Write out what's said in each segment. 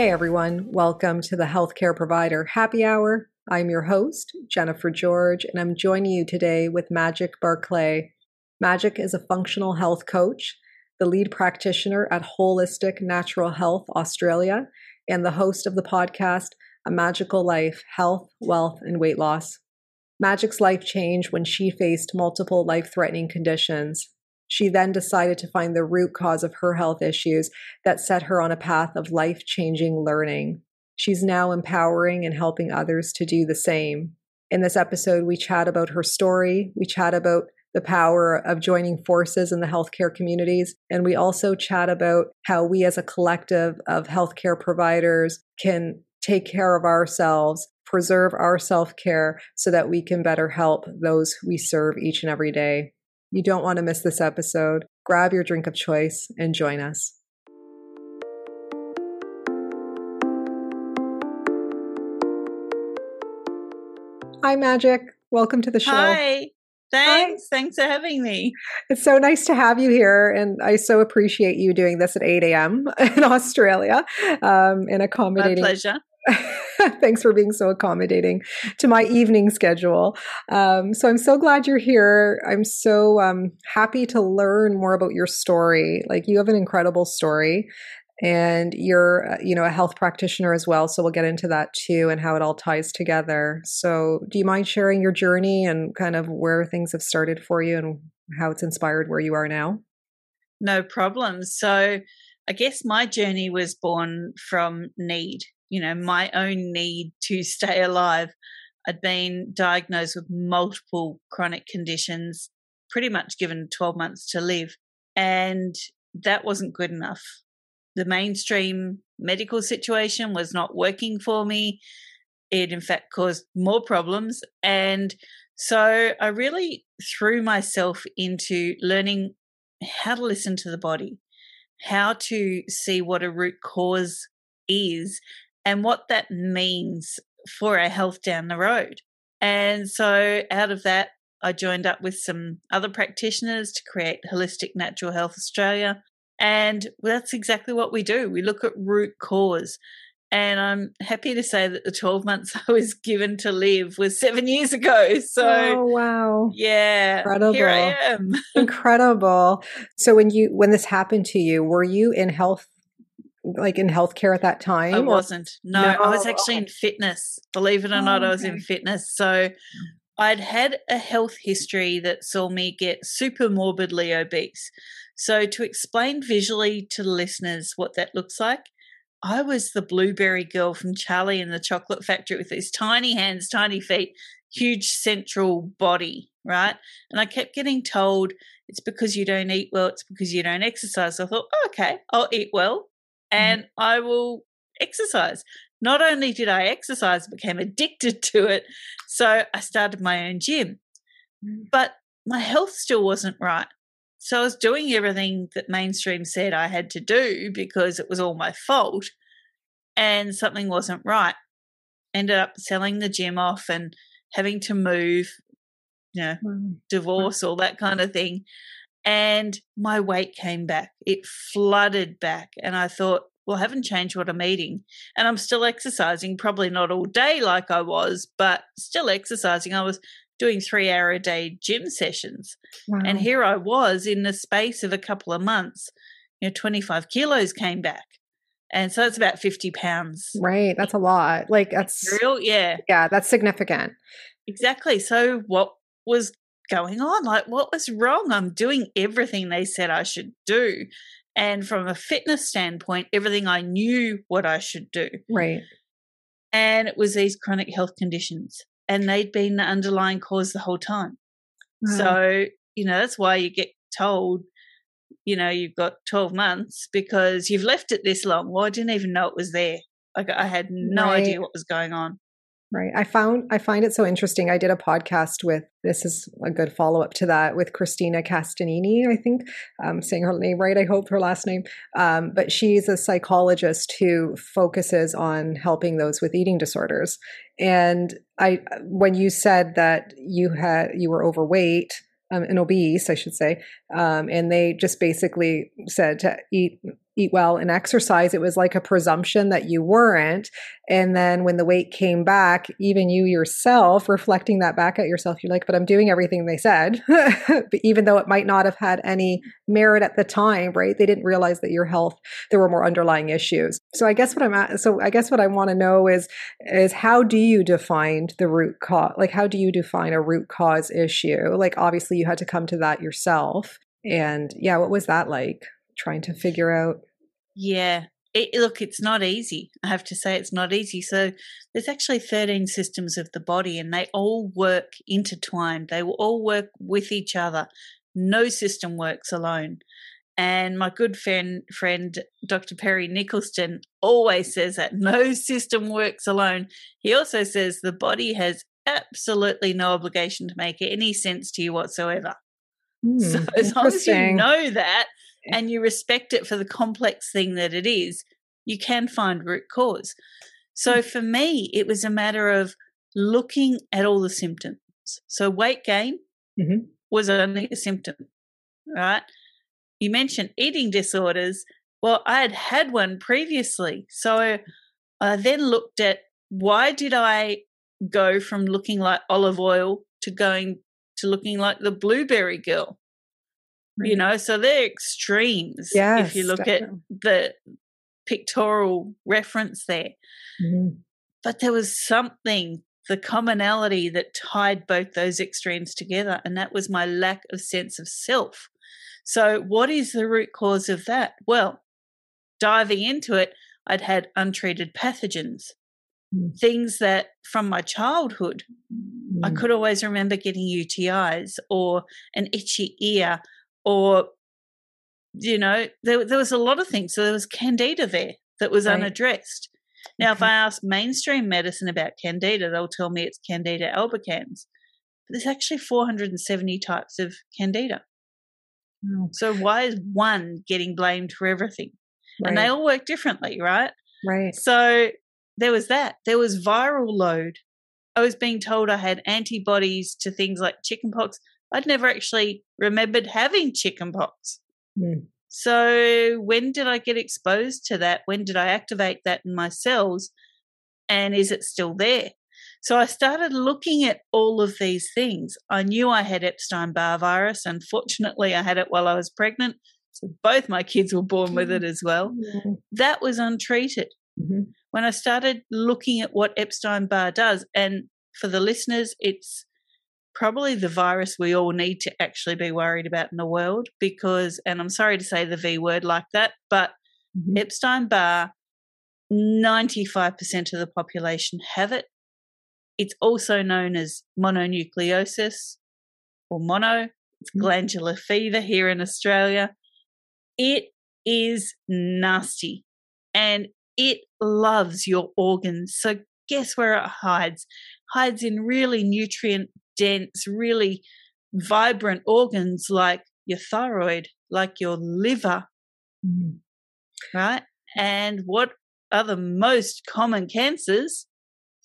Hey everyone, welcome to the Healthcare Provider Happy Hour. I'm your host, Jennifer George, and I'm joining you today with Magic Barclay. Magic is a functional health coach, the lead practitioner at Holistic Natural Health Australia, and the host of the podcast, A Magical Life Health, Wealth, and Weight Loss. Magic's life changed when she faced multiple life threatening conditions, she then decided to find the root cause of her health issues that set her on a path of life changing learning. She's now empowering and helping others to do the same. In this episode, we chat about her story, we chat about the power of joining forces in the healthcare communities, and we also chat about how we as a collective of healthcare providers can take care of ourselves, preserve our self care so that we can better help those we serve each and every day. You don't want to miss this episode. Grab your drink of choice and join us. Hi, Magic. Welcome to the show. Hi. Thanks. Hi. Thanks for having me. It's so nice to have you here. And I so appreciate you doing this at 8 a.m. in Australia um, and accommodating. My pleasure. Thanks for being so accommodating to my evening schedule. Um, so I'm so glad you're here. I'm so um, happy to learn more about your story. Like you have an incredible story, and you're uh, you know a health practitioner as well. So we'll get into that too and how it all ties together. So do you mind sharing your journey and kind of where things have started for you and how it's inspired where you are now? No problem. So I guess my journey was born from need you know, my own need to stay alive. I'd been diagnosed with multiple chronic conditions, pretty much given 12 months to live. And that wasn't good enough. The mainstream medical situation was not working for me. It, in fact, caused more problems. And so I really threw myself into learning how to listen to the body, how to see what a root cause is, and what that means for our health down the road. And so out of that, I joined up with some other practitioners to create Holistic Natural Health Australia. And that's exactly what we do. We look at root cause. And I'm happy to say that the 12 months I was given to live was seven years ago. So, oh, wow. Yeah. Incredible. Here I am. Incredible. So, when you, when this happened to you, were you in health like in healthcare at that time? I wasn't. No, no, I was actually in fitness. Believe it or oh, not, oh, I was in fitness. So. I'd had a health history that saw me get super morbidly obese. So to explain visually to the listeners what that looks like, I was the blueberry girl from Charlie and the Chocolate Factory with these tiny hands, tiny feet, huge central body. right? And I kept getting told it's because you don't eat well, it's because you don't exercise. So I thought, oh, okay, I'll eat well. And mm-hmm. I will exercise. Not only did I exercise, I became addicted to it. So I started my own gym. Mm. But my health still wasn't right. So I was doing everything that mainstream said I had to do because it was all my fault and something wasn't right. Ended up selling the gym off and having to move, you know, mm. divorce, all that kind of thing. And my weight came back. It flooded back. And I thought, well, I haven't changed what I'm eating. And I'm still exercising, probably not all day like I was, but still exercising. I was doing three hour a day gym sessions. Wow. And here I was in the space of a couple of months, you know, 25 kilos came back. And so that's about 50 pounds. Right. That's a lot. Like that's real. Yeah. Yeah. That's significant. Exactly. So what was going on? Like, what was wrong? I'm doing everything they said I should do. And from a fitness standpoint, everything I knew what I should do. Right. And it was these chronic health conditions and they'd been the underlying cause the whole time. Wow. So, you know, that's why you get told, you know, you've got 12 months because you've left it this long. Well, I didn't even know it was there. Like I had no right. idea what was going on. Right. I found I find it so interesting. I did a podcast with this is a good follow up to that with Christina Castanini. I think I'm saying her name right. I hope her last name. Um, but she's a psychologist who focuses on helping those with eating disorders. And I, when you said that you had you were overweight, um, and obese, I should say, um, and they just basically said to eat eat well and exercise, it was like a presumption that you weren't. And then when the weight came back, even you yourself reflecting that back at yourself, you're like, but I'm doing everything they said. but even though it might not have had any merit at the time, right? They didn't realize that your health, there were more underlying issues. So I guess what I'm at, so I guess what I want to know is, is how do you define the root cause? Like, how do you define a root cause issue? Like, obviously you had to come to that yourself. And yeah, what was that like? Trying to figure out yeah. It, look, it's not easy. I have to say, it's not easy. So, there's actually 13 systems of the body, and they all work intertwined. They will all work with each other. No system works alone. And my good friend, friend Dr. Perry Nicholson always says that no system works alone. He also says the body has absolutely no obligation to make any sense to you whatsoever. Mm, so as long as you know that, and you respect it for the complex thing that it is, you can find root cause. So mm. for me, it was a matter of looking at all the symptoms. So weight gain mm-hmm. was only a symptom, right? You mentioned eating disorders. Well, I had had one previously. So I then looked at why did I go from looking like Olive Oyl to going to looking like the blueberry girl? You know so they're extremes yes, if you look definitely. at the pictorial reference there mm-hmm. but there was something the commonality that tied both those extremes together and that was my lack of sense of self so what is the root cause of that well diving into it i'd had untreated pathogens mm. things that from my childhood mm. i could always remember getting utis or an itchy ear or you know there, there was a lot of things. So there was candida there that was right. unaddressed. Now okay. if i ask mainstream medicine about candida they'll tell me it's candida albicans. But there's actually 470 types of candida. Oh. so why is one getting blamed for everything? Right. and they all work differently right? Right. So there was that. There was viral load. I was being told i had antibodies to things like chickenpox I'd never actually remembered having chickenpox. Mm. So when did I get exposed to that? When did I activate that in my cells? And is it still there? So I started looking at all of these things. I knew I had Epstein Barr virus. Unfortunately, I had it while I was pregnant. So both my kids were born with it as well. Mm-hmm. That was untreated. Mm-hmm. When I started looking at what Epstein Barr does, and for the listeners, it's probably the virus we all need to actually be worried about in the world because, and I'm sorry to say the V word like that, but mm-hmm. Epstein Barr, 95% of the population have it. It's also known as mononucleosis. or mono. It's mm. glandular fever here in Australia. It is nasty and it loves your organs. So, guess where it hides? Hides in really nutrient dense, really vibrant organs like your thyroid, like your liver, mm. right? And what are the most common cancers?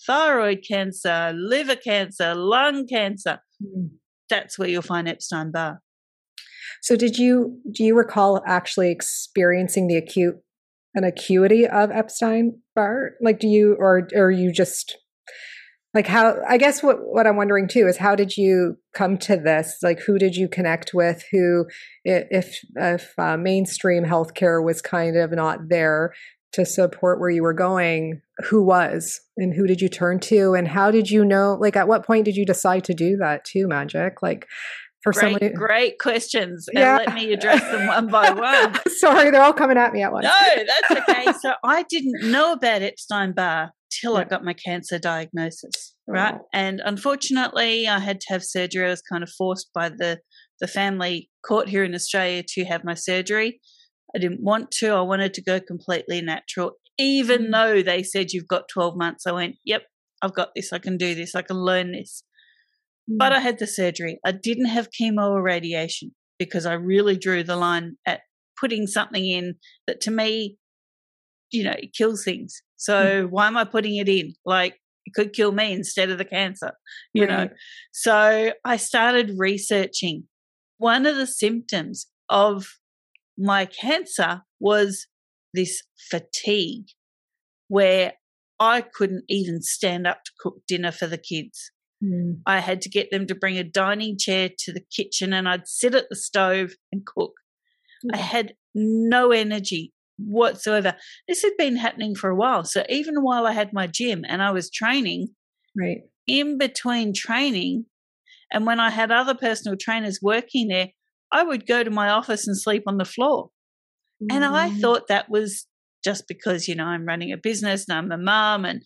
Thyroid cancer, liver cancer, lung cancer. Mm. That's where you'll find Epstein Barr. So, did you do you recall actually experiencing the acute an acuity of Epstein Barr? Like, do you or or you just like how i guess what what i'm wondering too is how did you come to this? Like who did you connect with? Who if if uh, mainstream healthcare was kind of not there to support where you were going who was and who did you turn to? And how did you know like at what point did you decide to do that too magic? Like for great, somebody great questions yeah. and let me address them one by one. Sorry they're all coming at me at once. No that's okay. So i didn't know about epstein barr till yeah. I got my cancer diagnosis, right? Oh. And unfortunately, I had to have surgery. I was kind of forced by the the family court here in Australia to have my surgery. I didn't want to. I wanted to go completely natural, even mm. though they said you've got 12 months. I went, "Yep, I've got this. I can do this. I can learn this." Mm. But I had the surgery. I didn't have chemo or radiation because I really drew the line at putting something in that to me, you know, kills things. So mm. why am I putting it in? Like it could kill me instead of the cancer, you right. know? So I started researching. One of the symptoms of my cancer was this fatigue where I couldn't even stand up to cook dinner for the kids. Mm. I had to get them to bring a dining chair to the kitchen and I'd sit at the stove and cook. Mm. I had no energy whatsoever. This had been happening for a while. So even while I had my gym and I was training, right in between training, and when I had other personal trainers working there, I would go to my office and sleep on the floor. Mm-hmm. And I mm. thought that was just because, you know, I'm running a business and I'm a mum and,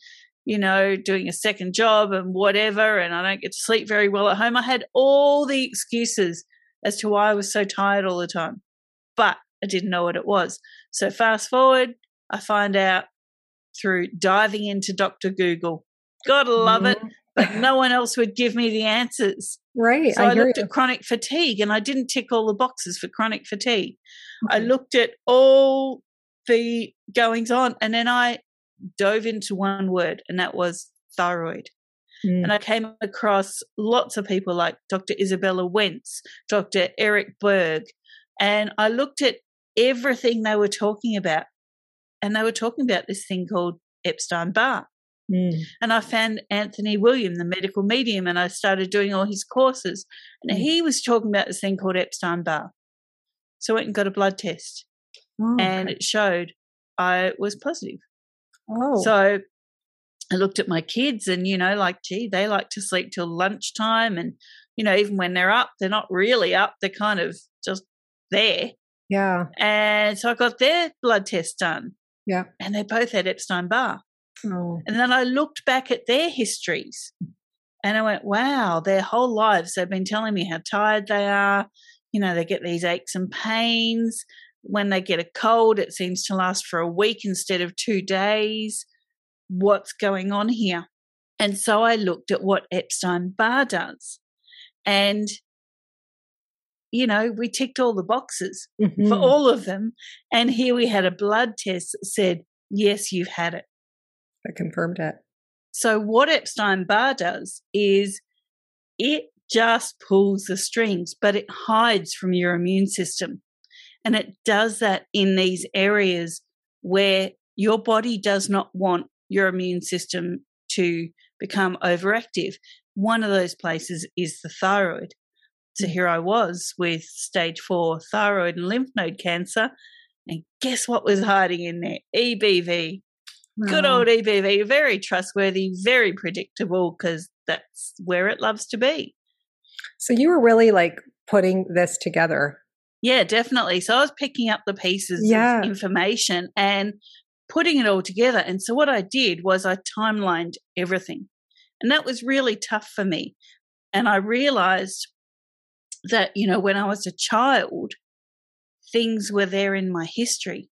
you know, doing a second job and whatever, and I don't get to sleep very well at home. I had all the excuses as to why I was so tired all the time. But I didn't know what it was. So fast forward, I find out through diving into Dr. Google. Gotta love mm-hmm. it. But no one else would give me the answers. Right. So I, I looked you. at chronic fatigue and I didn't tick all the boxes for chronic fatigue. Okay. I looked at all the goings on and then I dove into one word and that was thyroid. Mm. And I came across lots of people like Dr. Izabella Wentz, Dr. Eric Berg, and I looked at everything they were talking about. And they were talking about this thing called Epstein Barr. Mm. And I found Anthony William, the medical medium, and I started doing all his courses. And mm. he was talking about this thing called Epstein Barr. So I went and got a blood test. Oh, and okay. it showed I was positive. Oh. So I looked at my kids and, you know, like, gee, they like to sleep till lunchtime. And, you know, even when they're up, they're not really up. They're kind of just there. Yeah. And so I got their blood test done. Yeah. And they both had Epstein Barr. Oh. And then I looked back at their histories and I went, wow, their whole lives they've been telling me how tired they are. You know, they get these aches and pains. When they get a cold, it seems to last for a week instead of two days. What's going on here? And so I looked at what Epstein Barr does. And you know, we ticked all the boxes mm-hmm. for all of them. And here we had a blood test that said, yes, you've had it. I confirmed it. So, what Epstein Barr does is it just pulls the strings, but it hides from your immune system. And it does that in these areas where your body does not want your immune system to become overactive. One of those places is the thyroid. So mm. here I was with stage four thyroid and lymph node cancer. And guess what was hiding in there? EBV. Good oh. old EBV. Very trustworthy, very predictable because that's where it loves to be. So you were really like putting this together. Yeah, definitely. So I was picking up the pieces yeah. of information and putting it all together. And so what I did was I timelined everything. And that was really tough for me. And I realized that, you know, when I was a child, things were there in my history.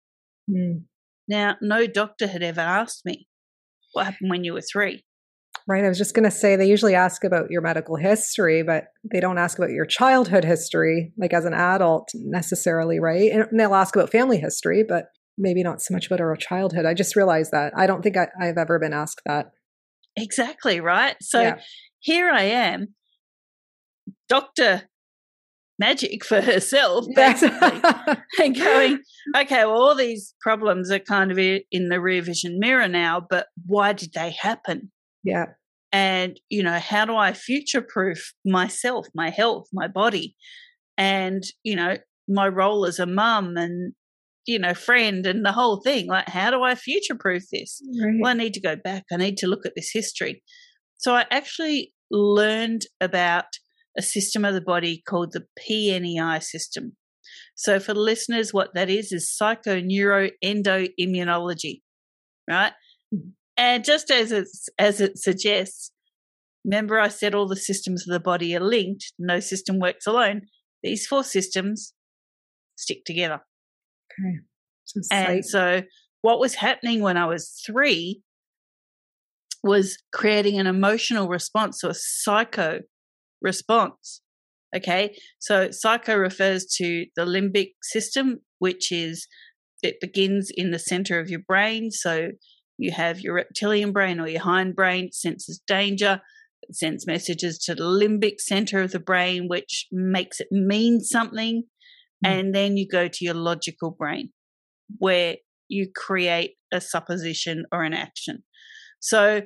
Mm. Now, no doctor had ever asked me what happened when you were three. Right. I was just going to say they usually ask about your medical history, but they don't ask about your childhood history, like as an adult necessarily, right? And they'll ask about family history, but maybe not so much about our childhood. I just realized that. I don't think I, have ever been asked that. Exactly, right? So yeah. here I am, Dr. Magic for herself, basically, and going, okay, well, all these problems are kind of in the rear vision mirror now, but why did they happen? Yeah. And, you know, how do I future proof myself, my health, my body? And, you know, my role as a mum and, you know, friend and the whole thing. Like, how do I future proof this? Right. Well, I need to go back. I need to look at this history. So I actually learned about a system of the body called the PNEI system. So for listeners, what that is is psychoneuroendoimmunology, right? Mm-hmm. And just as it, as it suggests, remember I said all the systems of the body are linked, no system works alone. These four systems stick together. Okay. So and so what was happening when I was three was creating an emotional response, so a psycho response. Okay, so psycho refers to the limbic system, which is it begins in the center of your brain. So you have your reptilian brain or your hind brain senses danger, it sends messages to the limbic center of the brain, which makes it mean something. Mm. And then you go to your logical brain, where you create a supposition or an action. So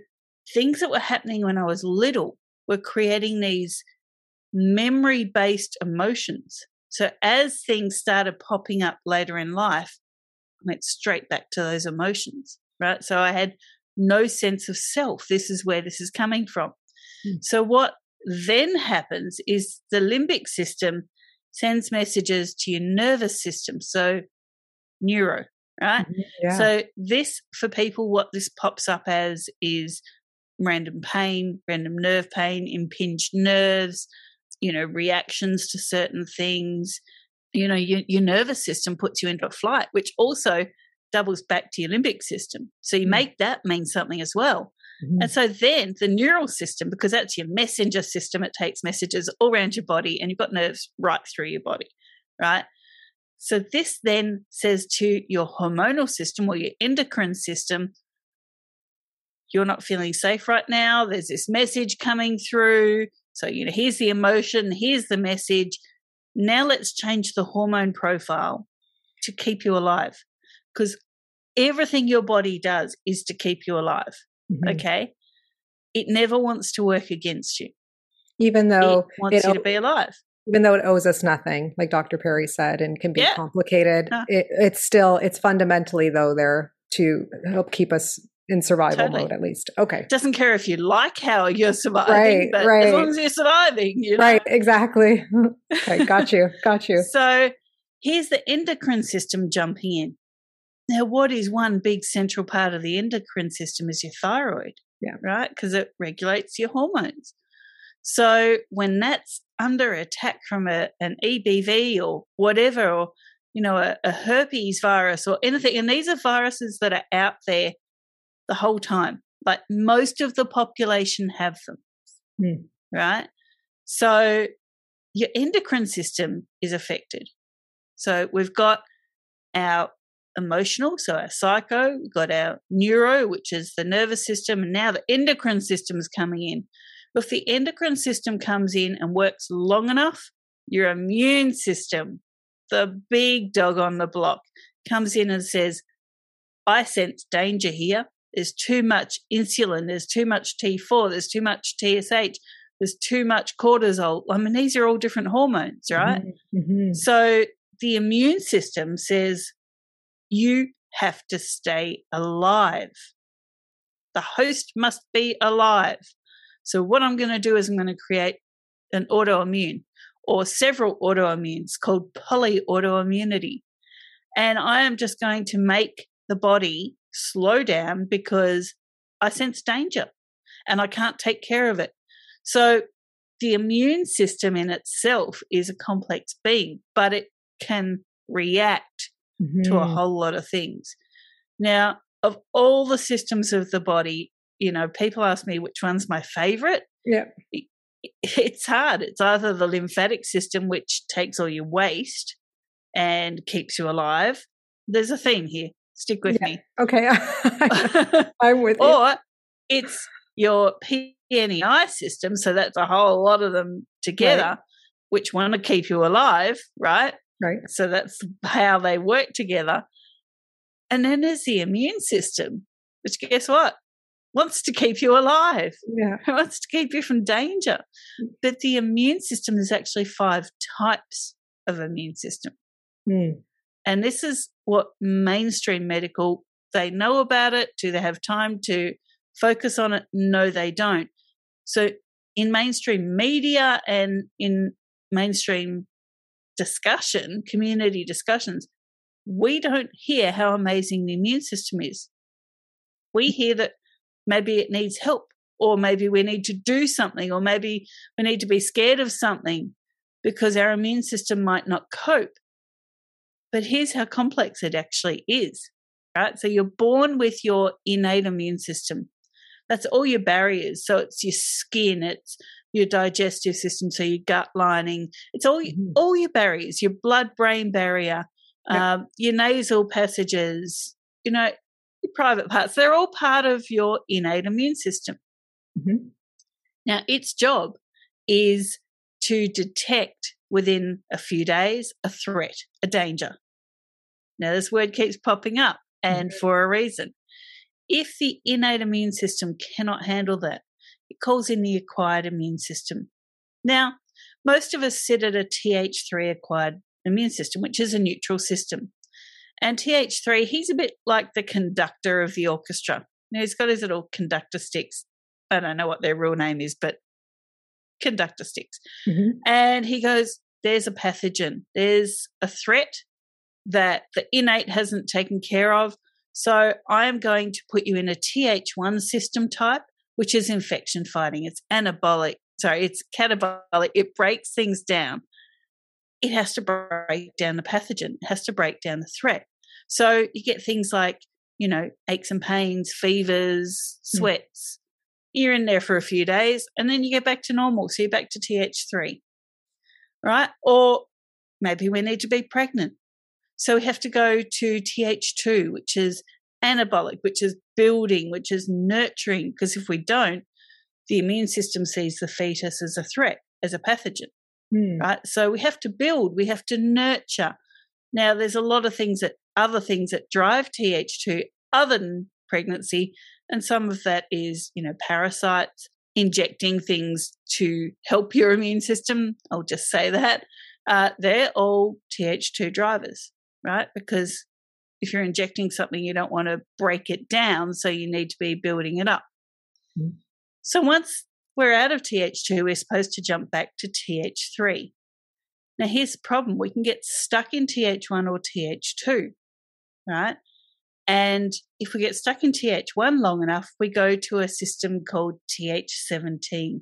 things that were happening when I was little were creating these memory based emotions. So as things started popping up later in life, I went straight back to those emotions right? So I had no sense of self. This is where this is coming from. Mm. So what then happens is the limbic system sends messages to your nervous system. So neuro, right? Mm-hmm. Yeah. So this for people what this pops up as is random pain, random nerve pain, impinged nerves, you know, reactions to certain things. You know, your, your nervous system puts you into a flight, which also doubles back to your limbic system. So you mm. make that mean something as well. Mm-hmm. And so then the neural system, because that's your messenger system, it takes messages all around your body and you've got nerves right through your body, right? So this then says to your hormonal system or your endocrine system, you're not feeling safe right now. There's this message coming through. So, you know, here's the emotion, here's the message. Now let's change the hormone profile to keep you alive because everything your body does is to keep you alive. Mm-hmm. Okay. It never wants to work against you. Even though it wants it you to be alive. Even though it owes us nothing, like Dr. Perry said, and can be yeah. complicated, it, it's still, it's fundamentally though there to help keep us in survival totally. mode at least. Okay. Doesn't care if you like how you're surviving, right, but right. as long as you're surviving, you know? Right, exactly. okay, got you. Got you. So here's the endocrine system jumping in. Now, what is one big central part of the endocrine system is your thyroid, yeah. right? Because it regulates your hormones. So when that's under attack from a, an EBV or whatever, or you know, a, a herpes virus or anything, and these are viruses that are out there the whole time. Like most of the population have them, mm. right? So your endocrine system is affected. So we've got our emotional, so our psycho, we've got our neuro, which is the nervous system, and now the endocrine system is coming in. If the endocrine system comes in and works long enough, your immune system, the big dog on the block, comes in and says, I sense danger here. There's too much insulin, there's too much T4, there's too much TSH, there's too much cortisol. I mean, these are all different hormones, right? Mm-hmm. mm-hmm. So the immune system says, you have to stay alive. The host must be alive. So, what I'm going to do is I'm going to create an autoimmune or several autoimmunes called polyautoimmunity. And I am just going to make the body slow down because I sense danger and I can't take care of it. So, the immune system in itself is a complex being, but it can react mm-hmm. to a mm-hmm. whole lot of things. Now, of all the systems of the body, you know, people ask me which one's my favorite. Yeah. It's hard. It's either the lymphatic system, which takes all your waste and keeps you alive. There's a theme here. Stick with yeah. me. Okay. I'm with you. Or it's your PNEI system. So that's a whole lot of them together, right. which want to keep you alive, right? Right. So that's how they work together. And then there's the immune system, which guess what? Wants to keep you alive. Yeah. It wants to keep you from danger. Mm. But the immune system is actually five types of immune system. Mm. And this is what mainstream medical they know about it. Do they have time to focus on it? No, they don't. So in mainstream media and in mainstream discussion, community discussions, we don't hear how amazing the immune system is. We hear that maybe it needs help, or maybe we need to do something, or maybe we need to be scared of something because our immune system might not cope. But here's how complex it actually is, right? So you're born with your innate immune system. That's all your barriers. So it's your skin, it's your digestive system, so your gut lining. It's all mm-hmm. all your barriers, your blood brain barrier, um, your nasal passages, you know, your private parts. They're all part of your innate immune system. Mm-hmm. Now, its job is to detect within a few days a threat, a danger. Now, this word keeps popping up, and mm-hmm. for a reason. If the innate immune system cannot handle that, it calls in the acquired immune system. Now, most of us sit at a Th3 acquired immune system, which is a neutral system. And Th3, he's a bit like the conductor of the orchestra. Now, he's got his little conductor sticks. I don't know what their real name is, but conductor sticks. Mm-hmm. And he goes, There's a pathogen, there's a threat that the innate hasn't taken care of. So I am going to put you in a Th1 system type, which is infection fighting. It's anabolic. Sorry, it's catabolic. It breaks things down it has to break down the pathogen, it has to break down the threat. So you get things like, you know, aches and pains, fevers, hmm. sweats. You're in there for a few days and then you get back to normal. So you're back to TH3, right? Or maybe we need to be pregnant. So we have to go to TH2, which is anabolic, which is building, which is nurturing. Because if we don't, the immune system sees the fetus as a threat, as a pathogen. Mm. Right. So we have to build, we have to nurture. Now, there's a lot of things that other things that drive TH2 other than pregnancy. And some of that is, you know, parasites injecting things to help your immune system. I'll just say that. Uh, they're all TH2 drivers, right? Because if you're injecting something, you don't want to break it down. So you need to be building it up. Mm. So once we're out of TH2, we're supposed to jump back to TH3. Now, here's the problem we can get stuck in TH1 or TH2, right? And if we get stuck in TH1 long enough, we go to a system called TH17.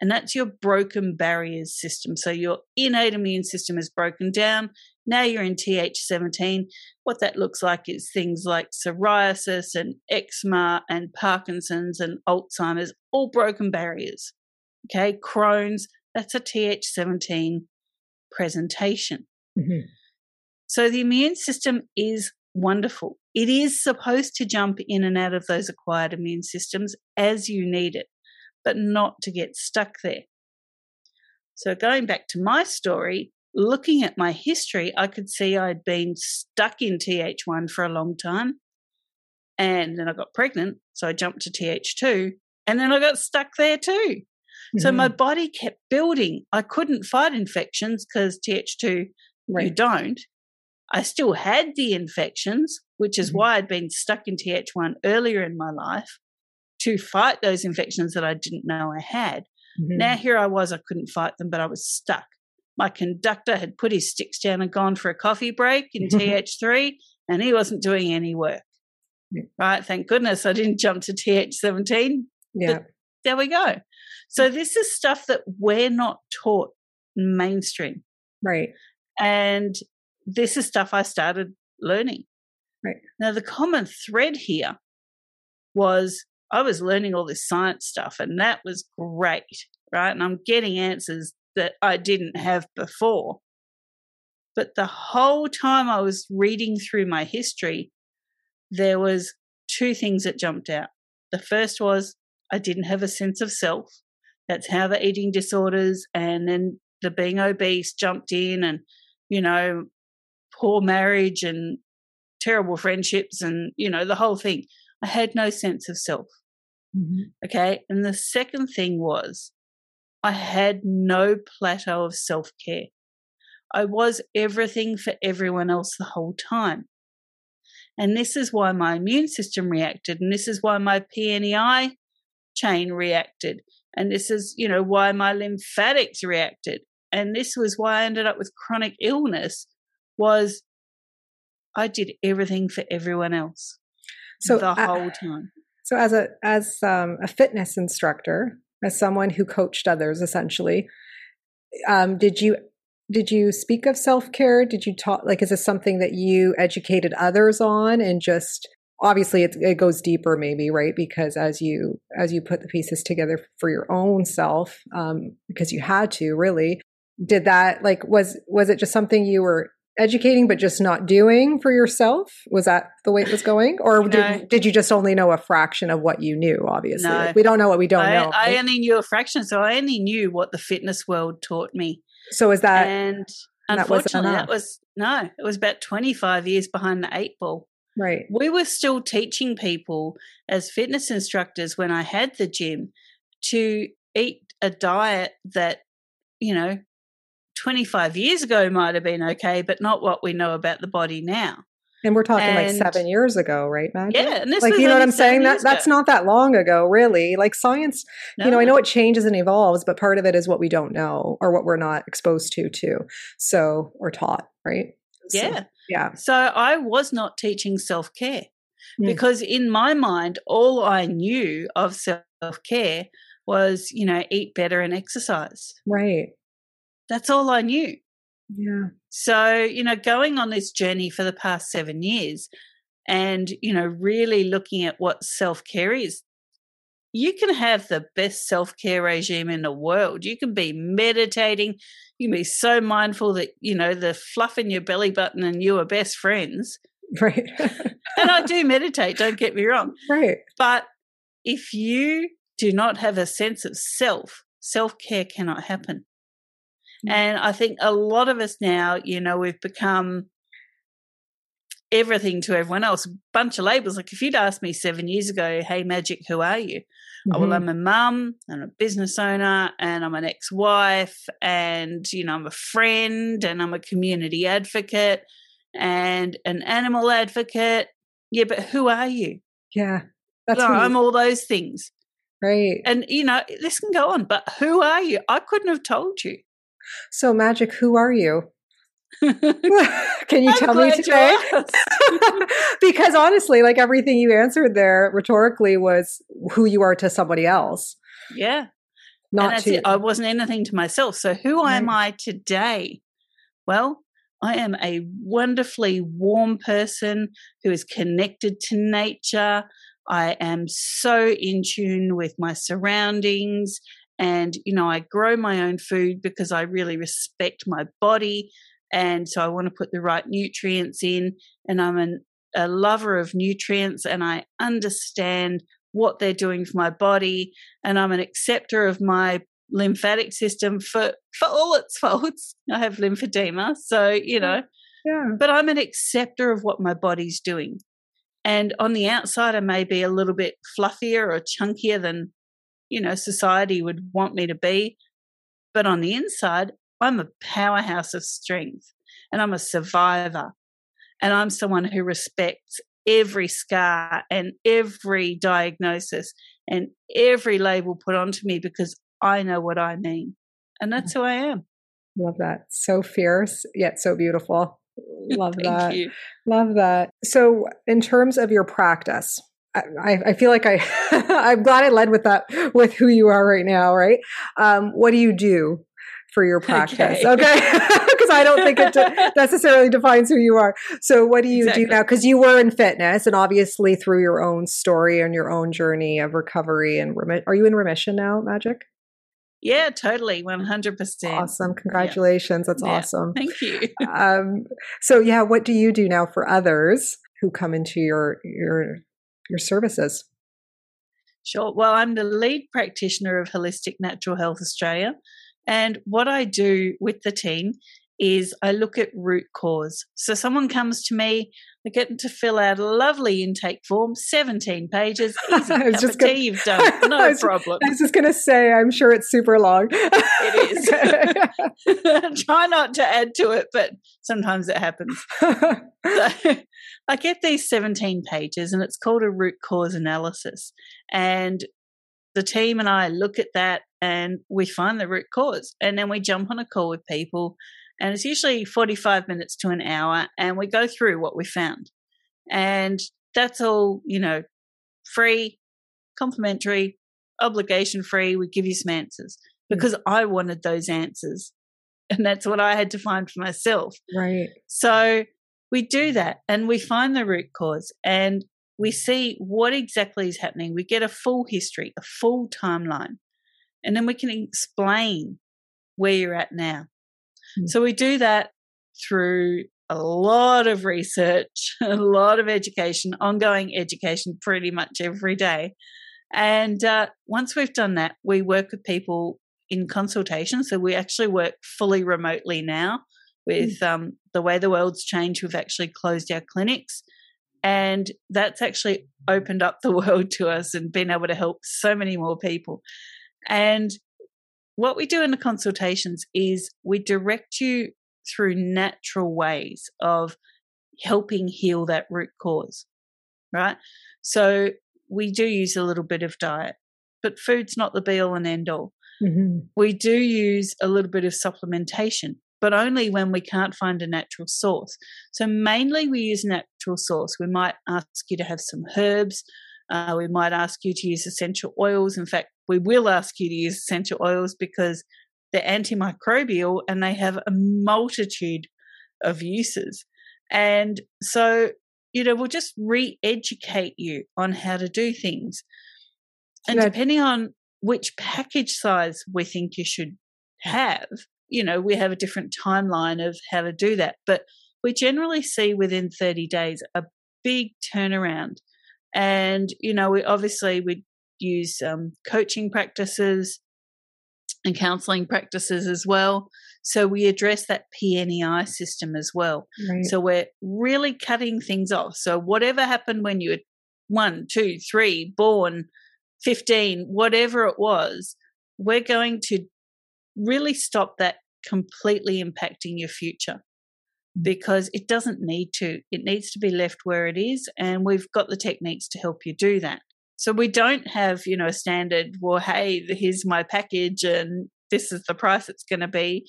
And that's your broken barriers system. So your innate immune system is broken down. Now you're in TH17. What that looks like is things like psoriasis and eczema and Parkinson's and Alzheimer's, all broken barriers. Okay, Crohn's, that's a TH17 presentation. Mm-hmm. So the immune system is wonderful. It is supposed to jump in and out of those acquired immune systems as you need it but not to get stuck there. So, going back to my story, looking at my history, I could see I'd been stuck in TH1 for a long time. And then I got pregnant, so I jumped to TH2, and then I got stuck there too. Mm-hmm. So my mm-hmm. body kept building. I couldn't fight infections because TH2, right. you don't. I still had the infections, which is mm-hmm. why I'd been stuck in TH1 earlier in my life to fight those infections that I didn't know I had. Mm-hmm. Now here I was, I couldn't fight them, but I was stuck. My conductor had put his sticks down and gone for a coffee break in TH3, and he wasn't doing any work. Yeah. Right? Thank goodness I didn't jump to TH17. Yeah. there we go. So this is stuff that we're not taught mainstream. Right. And this is stuff I started learning. Right. Now, the common thread here was I was learning all this science stuff, and that was great, right? And I'm getting answers that I didn't have before. But the whole time I was reading through my history, there was two things that jumped out. The first was I didn't have a sense of self. That's how the eating disorders and then the being obese jumped in and, you know, poor marriage and terrible friendships and, you know, the whole thing. I had no sense of self. Mm-hmm. Okay. And the second thing was I had no plateau of self care. I was everything for everyone else the whole time. And this is why my immune system reacted. And this is why my PNEI chain reacted. And this is, you know, why my lymphatics reacted. And this was why I ended up with chronic illness was I did everything for everyone else. So the uh, whole time. So as a as um, a fitness instructor, as someone who coached others essentially, um, did you did you speak of self-care did you talk like is this something that you educated others on and just obviously it, it goes deeper maybe right because as you as you put the pieces together for your own self um, because you had to really did that like was was it just something you were educating but just not doing for yourself was that the way it was going or No. did, did you just only know a fraction of what you knew obviously No. Like, we don't know what we don't I, know I right? only knew a fraction, so I only knew what the fitness world taught me. so is that and unfortunately, enough. that was no, it was about 25 years behind the eight ball. right We were still teaching people as fitness instructors when I had the gym to eat a diet that, you know, 25 years ago might have been okay, but not what we know about the body now. And we're talking like seven years ago, right, Magic? Yeah, and this like you know what I'm saying? That that's ago. not that long ago, really. Like science, you know, I know it changes and evolves, but part of it is what we don't know or what we're not exposed to, too. So or taught, right? So, Yeah. yeah. So I was not teaching self care Mm. because in my mind, all I knew of self care was, you know, eat better and exercise. Right. That's all I knew. Yeah. So, you know, going on this journey for the past seven years and, you know, really looking at what self care is, you can have the best self care regime in the world. You can be meditating. You can be so mindful that, you know, the fluff in your belly button and you are best friends. Right. And I do meditate, don't get me wrong. right. But if you do not have a sense of self, self care cannot happen. Mm. And I think a lot of us now, you know, we've become everything to everyone else, a bunch of labels. Like if you'd asked me seven years ago, hey, Magic, who are you? Oh, well, Mhm. I'm a mum and a business owner and I'm an ex wife and, you know, I'm a friend and I'm a community advocate and an animal advocate. Yeah, but who are you? yeah. That's No, I'm all those things. right. And, you know, this can go on, but who are you? I couldn't have told you. So Magic, who are you? I'm Can you tell me today? because honestly, like everything you answered there rhetorically was who you are to somebody else, yeah. and not that's to it. I wasn't anything to myself. So who am I today? Well, I am a wonderfully warm person who is connected to nature. I am so in tune with my surroundings. And, you know, I grow my own food because I really respect my body. And so I want to put the right nutrients in. And I'm an, a lover of nutrients and I understand what they're doing for my body. And I'm an acceptor of my lymphatic system for, for all its faults. I have lymphedema. So, you know, yeah. but I'm an acceptor of what my body's doing. And on the outside, I may be a little bit fluffier or chunkier than, you know, society would want me to be. But on the inside, I'm a powerhouse of strength and I'm a survivor. And I'm someone who respects every scar and every diagnosis and every label put onto me because I know what I mean. And that's who I am. Love that. So fierce, yet so beautiful. Love that. you. Love that. So, in terms of your practice, I, I feel like I I'm glad I led with that with who you are right now, right? Um, what do you do for your practice? Okay, because okay? I don't think it necessarily defines who you are. So what do you exactly. do now? Because you were in fitness, and obviously through your own story and your own journey of recovery and remi- are you in remission now, Magic? Yeah, totally, one hundred percent. Awesome! Congratulations, yeah. that's yeah. awesome. Thank you. um, so yeah, what do you do now for others who come into your your your services? Sure. Well, I'm the lead practitioner of Wholistic Natural Health Australia. And what I do with the team is I look at root cause. So someone comes to me, I get them to fill out a lovely intake form, 17 pages, easy cup just gonna, tea you've done, no I was, problem. I was just going to say, I'm sure it's super long. it is. Try not to add to it, but sometimes it happens. so, I get these 17 pages and it's called a root cause analysis. And the team and I look at that and we find the root cause. And then we jump on a call with people and it's usually 45 minutes to an hour and we go through what we found. And that's all you know free complimentary obligation free we give you some answers. Hmm. because i wanted those answers and that's what i had to find for myself. Right. So we do that and we find the root cause and we see what exactly is happening. We get a full history a full timeline and then we can explain where you're at now Mm. So we do that through a lot of research, a lot of education, ongoing education pretty much every day. And uh, once we've done that, we work with people in consultation. So we actually work fully remotely now with mm. um, the way the world's changed. We've actually closed our clinics. And that's actually opened up the world to us and been able to help so many more people. And what we do in the consultations is we direct you through natural ways of helping heal that root cause, right? So we do use a little bit of diet, but food's not the be all and end all. Mm-hmm. We do use a little bit of supplementation, but only when we can't find a natural source. So mainly we use natural source. We might ask you to have some herbs. Uh, we might ask you to use essential oils. In fact, we will ask you to use essential oils because they're antimicrobial and they have a multitude of uses. And so, you know, we'll just re educate you on how to do things. And depending on which package size we think you should have, you know, we have a different timeline of how to do that. But we generally see within 30 days a big turnaround. And, you know, we obviously we use um, coaching practices and counseling practices as well. So we address that PNEI system as well. Right. So we're really cutting things off. So whatever happened when you were one, two, three, born, 15, whatever it was, we're going to really stop that completely impacting your future. Because it doesn't need to. It needs to be left where it is. And we've got the techniques to help you do that. So we don't have, you know, a standard, well, hey, here's my package and this is the price it's going to be.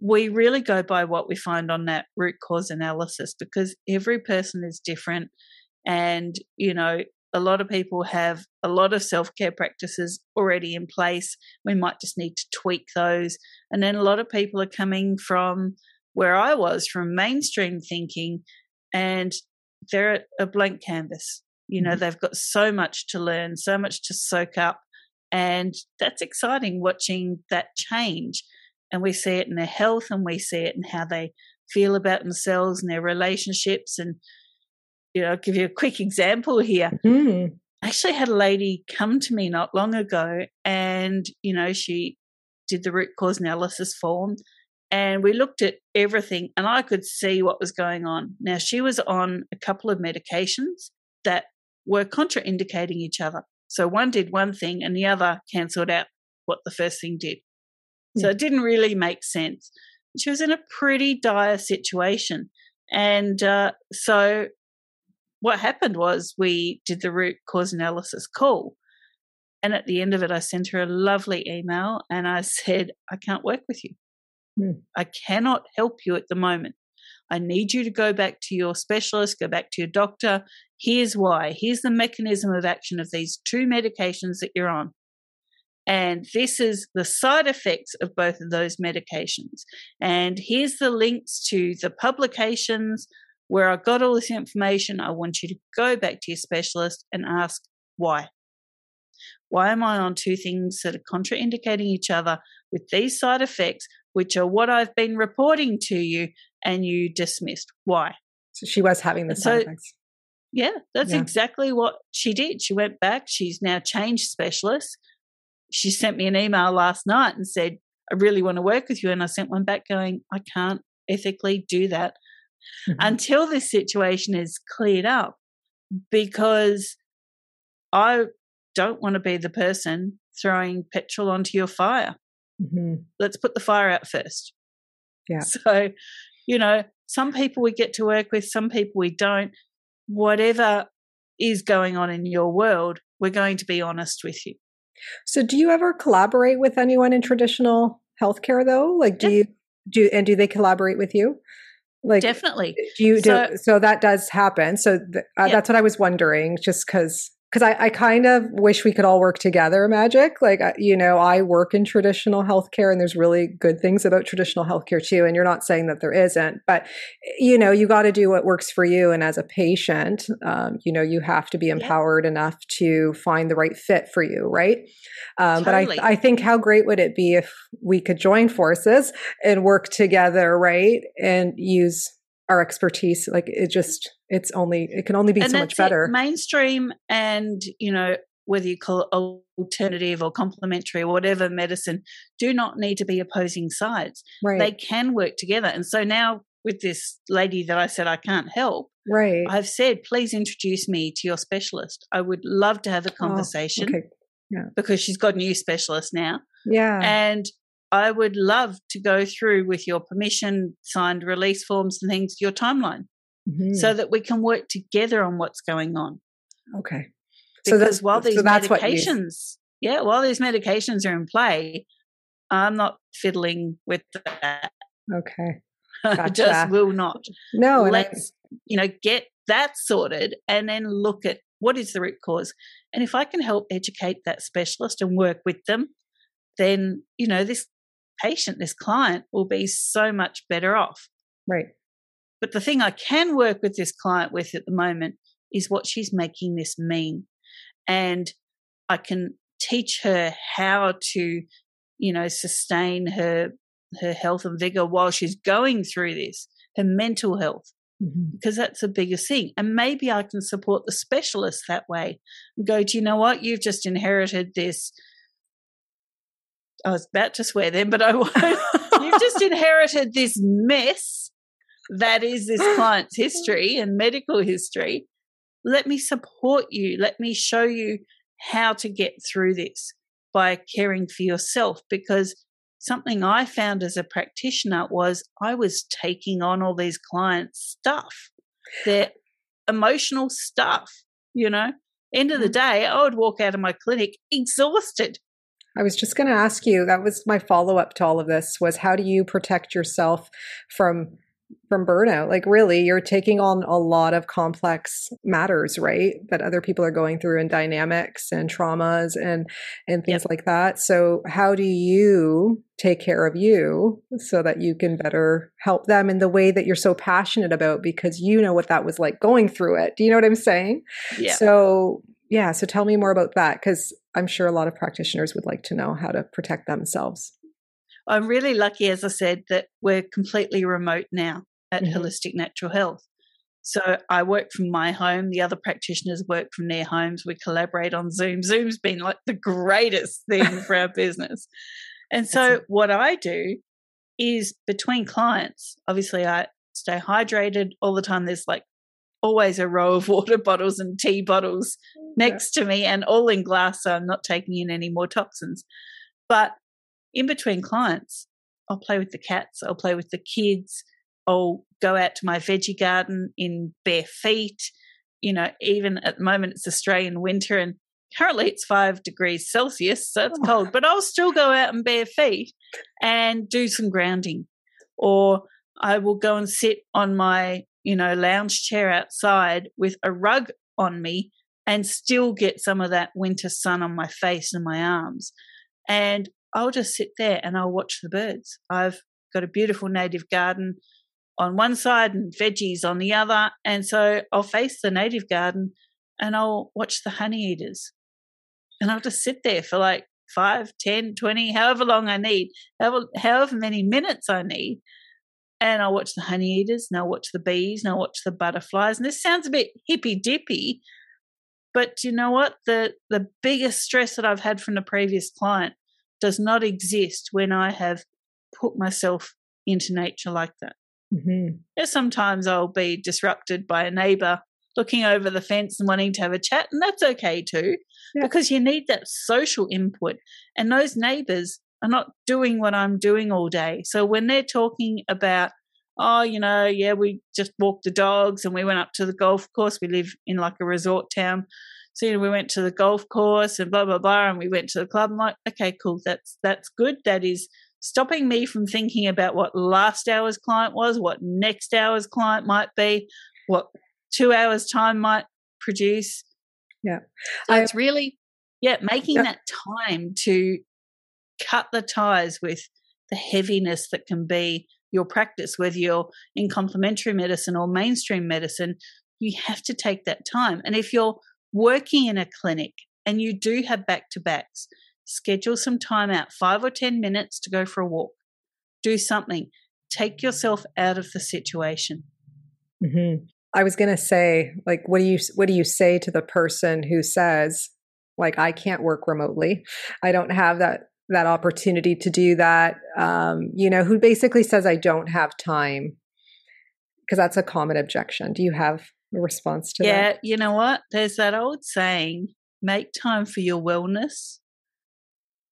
We really go by what we find on that root cause analysis because every person is different. And, you know, a lot of people have a lot of self care practices already in place. We might just need to tweak those. And then a lot of people are coming from where I was, from mainstream thinking, and they're a blank canvas. You know, mm-hmm. they've got so much to learn, so much to soak up. And that's exciting watching that change. And we see it in their health and we see it in how they feel about themselves and their relationships. And, you know, I'll give you a quick example here. Mm. I actually had a lady come to me not long ago and, you know, she did the root cause analysis form and we looked at everything and I could see what was going on. Now, she was on a couple of medications that were contraindicating each other. So one did one thing and the other cancelled out what the first thing did. So hmm. it didn't really make sense. She was in a pretty dire situation. And uh, so what happened was we did the root cause analysis call. And at the end of it, I sent her a lovely email and I said, I can't work with you. Hmm. I cannot help you at the moment. I need you to go back to your specialist, go back to your doctor. Here's why. Here's the mechanism of action of these two medications that you're on. And this is the side effects of both of those medications. And here's the links to the publications where I got all this information. I want you to go back to your specialist and ask why. Why am I on two things that are contraindicating each other with these side effects, which are what I've been reporting to you and you dismissed? Why? So she was having the side so, effects. Yeah, that's yeah. exactly what she did. She went back. She's now changed specialists she sent me an email last night and said, I really want to work with you. And I sent one back going, I can't ethically do that mm-hmm. until this situation is cleared up because I don't want to be the person throwing petrol onto your fire. Mm-hmm. Let's put the fire out first. Yeah. So, you know, some people we get to work with, some people we don't. Whatever is going on in your world, we're going to be honest with you. So, do you ever collaborate with anyone in traditional healthcare, though? Like, do yeah. you do and do they collaborate with you? Like, definitely. Do you do so, so that does happen? So th- uh, yeah. that's what I was wondering, just because because I, I kind of wish we could all work together magic like you know i work in traditional healthcare and there's really good things about traditional healthcare too and you're not saying that there isn't but you know you got to do what works for you and as a patient um, you know you have to be empowered yeah. enough to find the right fit for you right um, totally. but I, I think how great would it be if we could join forces and work together right and use our expertise like it just it's only it can only be and so much better it. mainstream and you know whether you call it alternative or complementary or whatever medicine do not need to be opposing sides right. they can work together and so now with this lady that i said i can't help right i've said please introduce me to your specialist i would love to have a oh, conversation oh, okay. yeah. because she's got a new specialist now yeah and I would love to go through with your permission, signed release forms and things, your timeline, mm-hmm. so that we can work together on what's going on. Okay. Because so while these so medications, yeah, while these medications are in play, I'm not fiddling with that. Okay. Gotcha. I just will not. No, let's I... you know get that sorted and then look at what is the root cause. And if I can help educate that specialist and work with them, then you know this patient, this client will be so much better off. Right. But the thing I can work with this client with at the moment is what she's making this mean. And I can teach her how to, you know, sustain her her health and vigor while she's going through this, her mental health, mm-hmm. because that's the biggest thing. And maybe I can support the specialist that way and go, do you know what? You've just inherited this I was about to swear then, but I won't. You've just inherited this mess that is this client's history and medical history. Let me support you. Let me show you how to get through this by caring for yourself because something I found as a practitioner was I was taking on all these clients' stuff, their emotional stuff, you know. End of the mm. day, I would walk out of my clinic exhausted I was just going to ask you. That was my follow up to all of this. Was how do you protect yourself from from burnout? Like, really, you're taking on a lot of complex matters, right? That other people are going through, and dynamics and traumas and and things yep. like that. So, how do you take care of you so that you can better help them in the way that you're so passionate about because you know what that was like going through it? Do you know what I'm saying? Yeah. So yeah, so tell me more about that because I'm sure a lot of practitioners would like to know how to protect themselves. I'm really lucky, as I said, that we're completely remote now at mm-hmm. Wholistic Natural Health. So I work from my home. The other practitioners work from their homes. We collaborate on Zoom. Zoom's been like the greatest thing for our business. And so what I do is between clients, obviously I stay hydrated all the time. There's like always a row of water bottles and tea bottles next to me and all in glass so I'm not taking in any more toxins. But in between clients, I'll play with the cats, I'll play with the kids, I'll go out to my veggie garden in bare feet. You know, even at the moment it's Australian winter and currently it's five degrees Celsius, so it's oh. cold, but I'll still go out in bare feet and do some grounding. Or I will go and sit on my, you know, lounge chair outside with a rug on me and still get some of that winter sun on my face and my arms. And I'll just sit there and I'll watch the birds. I've got a beautiful native garden on one side and veggies on the other. And so I'll face the native garden and I'll watch the honey eaters. And I'll just sit there for like five, ten, twenty, however long I need, however, however many minutes I need. And I'll watch the honey eaters and I'll watch the bees and I'll watch the butterflies. And this sounds a bit hippy dippy, but you know what? The the biggest stress that I've had from the previous client does not exist when I have put myself into nature like that. Mm-hmm. Sometimes I'll be disrupted by a neighbor looking over the fence and wanting to have a chat, and that's okay too, yeah. because you need that social input. And those neighbors are not doing what I'm doing all day. So when they're talking about, oh, you know, yeah, we just walked the dogs and we went up to the golf course. We live in like a resort town. So you know, we went to the golf course and blah blah blah, and we went to the club. I'm like, okay, cool, that's that's good. That is stopping me from thinking about what last hour's client was, what next hour's client might be, what two hours time might produce. Yeah. So I, it's really, yeah, making yeah. that time to cut the ties with the heaviness that can be your practice, whether you're in complementary medicine or mainstream medicine, you have to take that time. And if you're working in a clinic and you do have back to backs, schedule some time out, five or 10 minutes to go for a walk. Do something. Take yourself out of the situation. Mm-hmm. I was going to say, like, what do you what do you say to the person who says, like, I can't work remotely, I don't have that that opportunity to do that. Um, you know, who basically says I don't have time, because that's a common objection. Do you have a response to yeah, that? Yeah, you know what? There's that old saying: make time for your wellness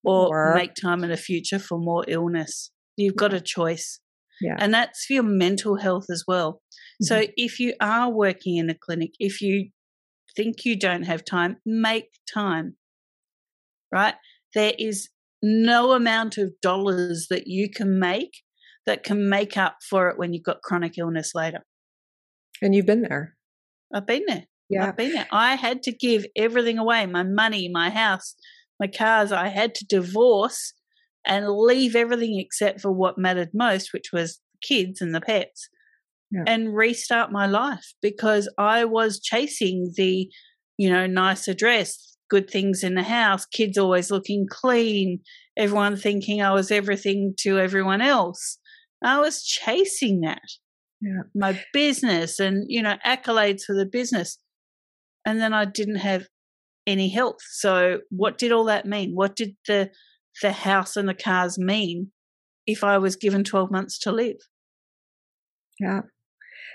or, or make time in the future for more illness. You've got a choice. Yeah. And that's for your mental health as well. Mm-hmm. So if you are working in a clinic, if you think you don't have time, make time. Right? There is no amount of dollars that you can make that can make up for it when you've got chronic illness later. And you've been there. I've been there. Yeah. I've been there. I had to give everything away my money, my house, my cars, I had to divorce and leave everything except for what mattered most, which was the kids and the pets, yeah. and restart my life because I was chasing the, you know, nicer dress, good things in the house, kids always looking clean, everyone thinking I was everything to everyone else. I was chasing that. Yeah. My business and, you know, accolades for the business. And then I didn't have any health. So what did all that mean? What did the the house and the cars mean if I was given 12 months to live? Yeah.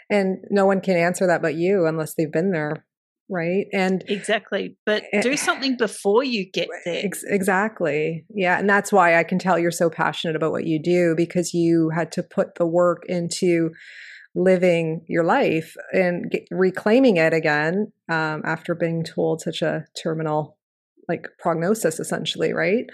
And no one can answer that but you unless they've been there, right? And Exactly. But do something before you get there. Ex- exactly. Yeah, and that's why I can tell you're so passionate about what you do because you had to put the work into living your life and get, reclaiming it again um, after being told such a terminal like prognosis essentially right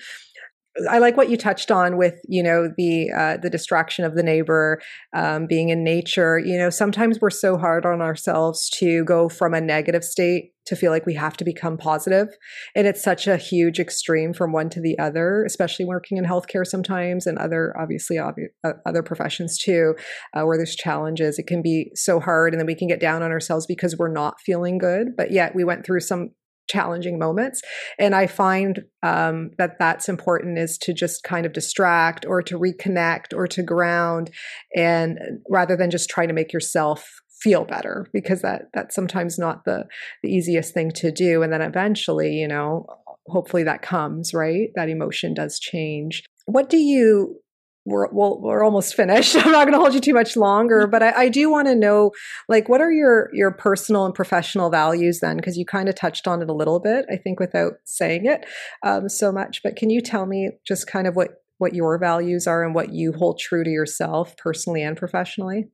I like what you touched on with you know the uh, the distraction of the neighbor, um, being in nature. You know, sometimes we're so hard on ourselves to go from a negative state to feel like we have to become positive, and it's such a huge extreme from one to the other. Especially working in healthcare sometimes, and other obviously obvi- uh, other professions too, uh, where there's challenges. It can be so hard, and then we can get down on ourselves because we're not feeling good. But yet we went through some challenging moments. And i find um, that that's important is to just kind of distract or to reconnect or to ground and rather than just trying to make yourself feel better because that that's sometimes not the the easiest thing to do. And then eventually you know hopefully that comes right? That emotion does change. What do you we're well, we're almost finished. I'm not going to hold you too much longer, but I, I do want to know, like, what are your your personal and professional values then? Because you kind of touched on it a little bit, I think, without saying it um, so much. But can you tell me just kind of what what your values are and what you hold true to yourself, personally and professionally?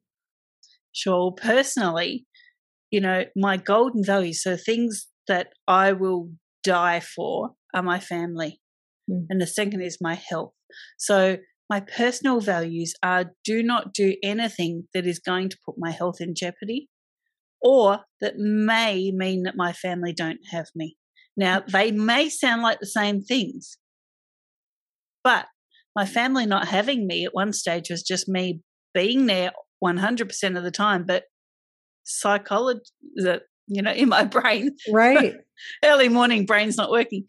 Sure. Personally, you know, my golden values, so things that I will die for, are my family, mm. and the second is my health. So my personal values are do not do anything that is going to put my health in jeopardy or that may mean that my family don't have me. Now, mm. they may sound like the same things, but my family not having me at one stage was just me being there 100% of the time, but psychology, you know, in my brain, right? early morning brain's not working.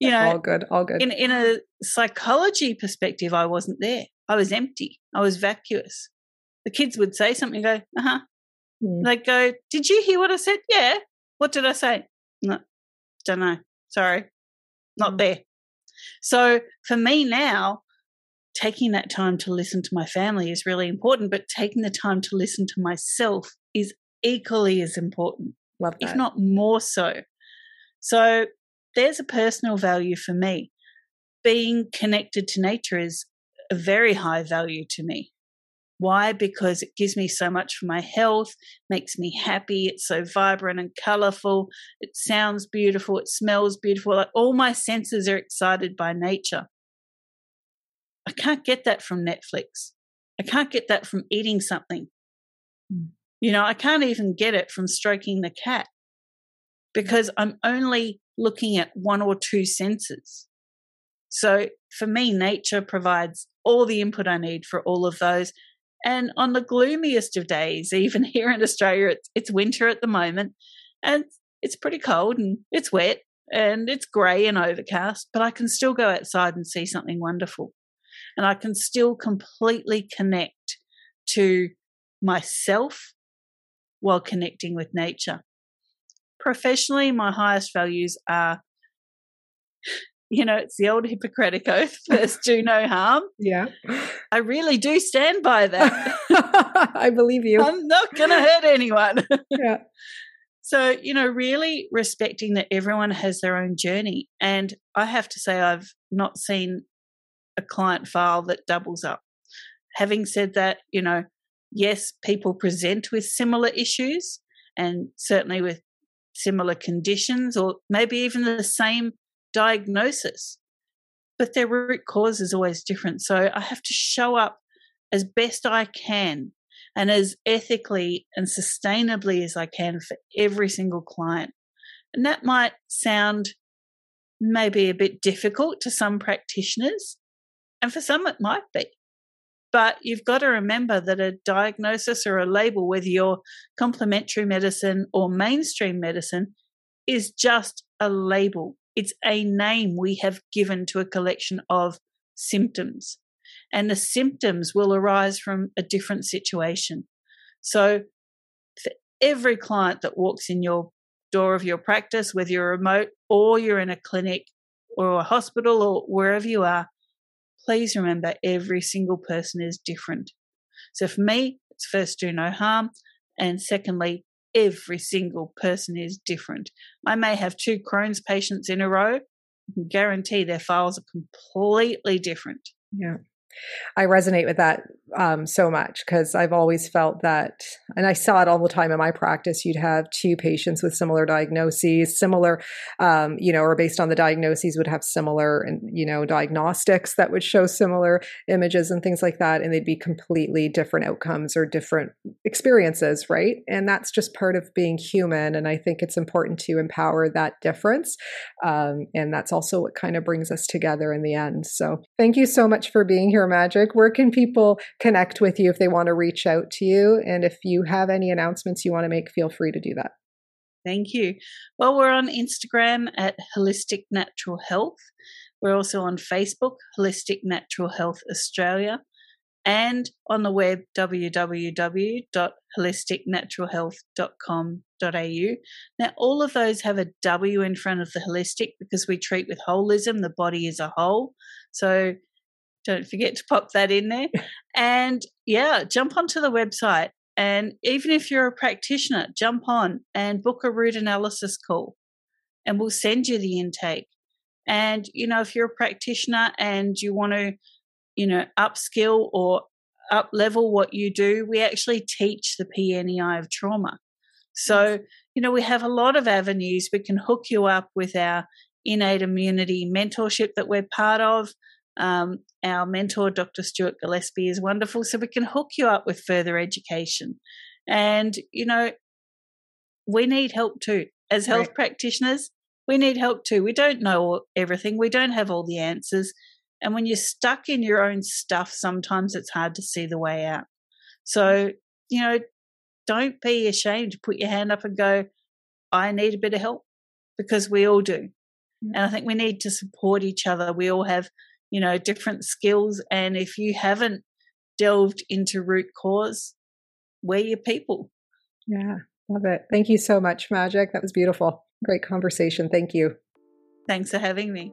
You know, all good, all good. In in a psychology perspective, I wasn't there. I was empty. I was vacuous. The kids would say something, go, uh huh. Mm. They'd go, Did you hear what I said? Yeah. What did I say? No, don't know. Sorry. Not mm. there. So for me now, taking that time to listen to my family is really important, but taking the time to listen to myself is equally as important, Love that. if not more so. So there's a personal value for me. Being connected to nature is a very high value to me. Why? Because it gives me so much for my health, makes me happy. It's so vibrant and colorful. It sounds beautiful. It smells beautiful. Like all my senses are excited by nature. I can't get that from Netflix. I can't get that from eating something. Mm. You know, I can't even get it from stroking the cat because I'm only looking at one or two senses. So for me, nature provides all the input I need for all of those. And on the gloomiest of days, even here in Australia, it's, it's winter at the moment and it's pretty cold and it's wet and it's grey and overcast, but I can still go outside and see something wonderful. And I can still completely connect to myself while connecting with nature. Professionally, my highest values are, you know, it's the old Hippocratic Oath first, do no harm. Yeah. I really do stand by that. I believe you. I'm not going to hurt anyone. yeah. So, you know, really respecting that everyone has their own journey. And I have to say, I've not seen a client file that doubles up. Having said that, you know, yes, people present with similar issues and certainly with similar conditions or maybe even the same diagnosis, but their root cause is always different. So I have to show up as best I can and as ethically and sustainably as I can for every single client. And that might sound maybe a bit difficult to some practitioners, and for some it might be. But you've got to remember that a diagnosis or a label, whether you're complementary medicine or mainstream medicine, is just a label. It's a name we have given to a collection of symptoms. And the symptoms will arise from a different situation. So, for every client that walks in your door of your practice, whether you're remote or you're in a clinic or a hospital or wherever you are, please remember every single person is different. So for me, it's first do no harm. And secondly, every single person is different. I may have two Crohn's patients in a row. I can guarantee their files are completely different. Yeah. I resonate with that um, so much because I've always felt that, and I saw it all the time in my practice. You'd have two patients with similar diagnoses, similar, um, you know, or based on the diagnoses, would have similar, and you know, diagnostics that would show similar images and things like that, and they'd be completely different outcomes or different experiences, right? And that's just part of being human. And I think it's important to empower that difference, um, and that's also what kind of brings us together in the end. So, thank you so much for being here, Magic. Where can people connect with you if they want to reach out to you. And if you have any announcements you want to make, feel free to do that. Thank you. Well, we're on Instagram at Wholistic Natural Health. We're also on Facebook, Wholistic Natural Health Australia, and on the web, www.wholisticnaturalhealth.com.au. Now, all of those have a W in front of the holistic because we treat with holism, the body as a whole. So don't forget to pop that in there. and yeah, jump onto the website. And even if you're a practitioner, jump on and book a root analysis call and we'll send you the intake. And, you know, if you're a practitioner and you want to, you know, upskill or up level what you do, we actually teach the PNEI of trauma. So, you know, we have a lot of avenues. We can hook you up with our innate immunity mentorship that we're part of. Um, our mentor, Dr. Stuart Gillespie, is wonderful, so we can hook you up with further education. And, you know, we need help too. As health right. practitioners, we need help too. We don't know everything, we don't have all the answers. And when you're stuck in your own stuff, sometimes it's hard to see the way out. So, you know, don't be ashamed to put your hand up and go, I need a bit of help because we all do. Mm. And I think we need to support each other. We all have, you know, different skills. And if you haven't delved into root cause, we're your people. Yeah, love it. Thank you so much, Magic. That was beautiful. Great conversation. Thank you. Thanks for having me.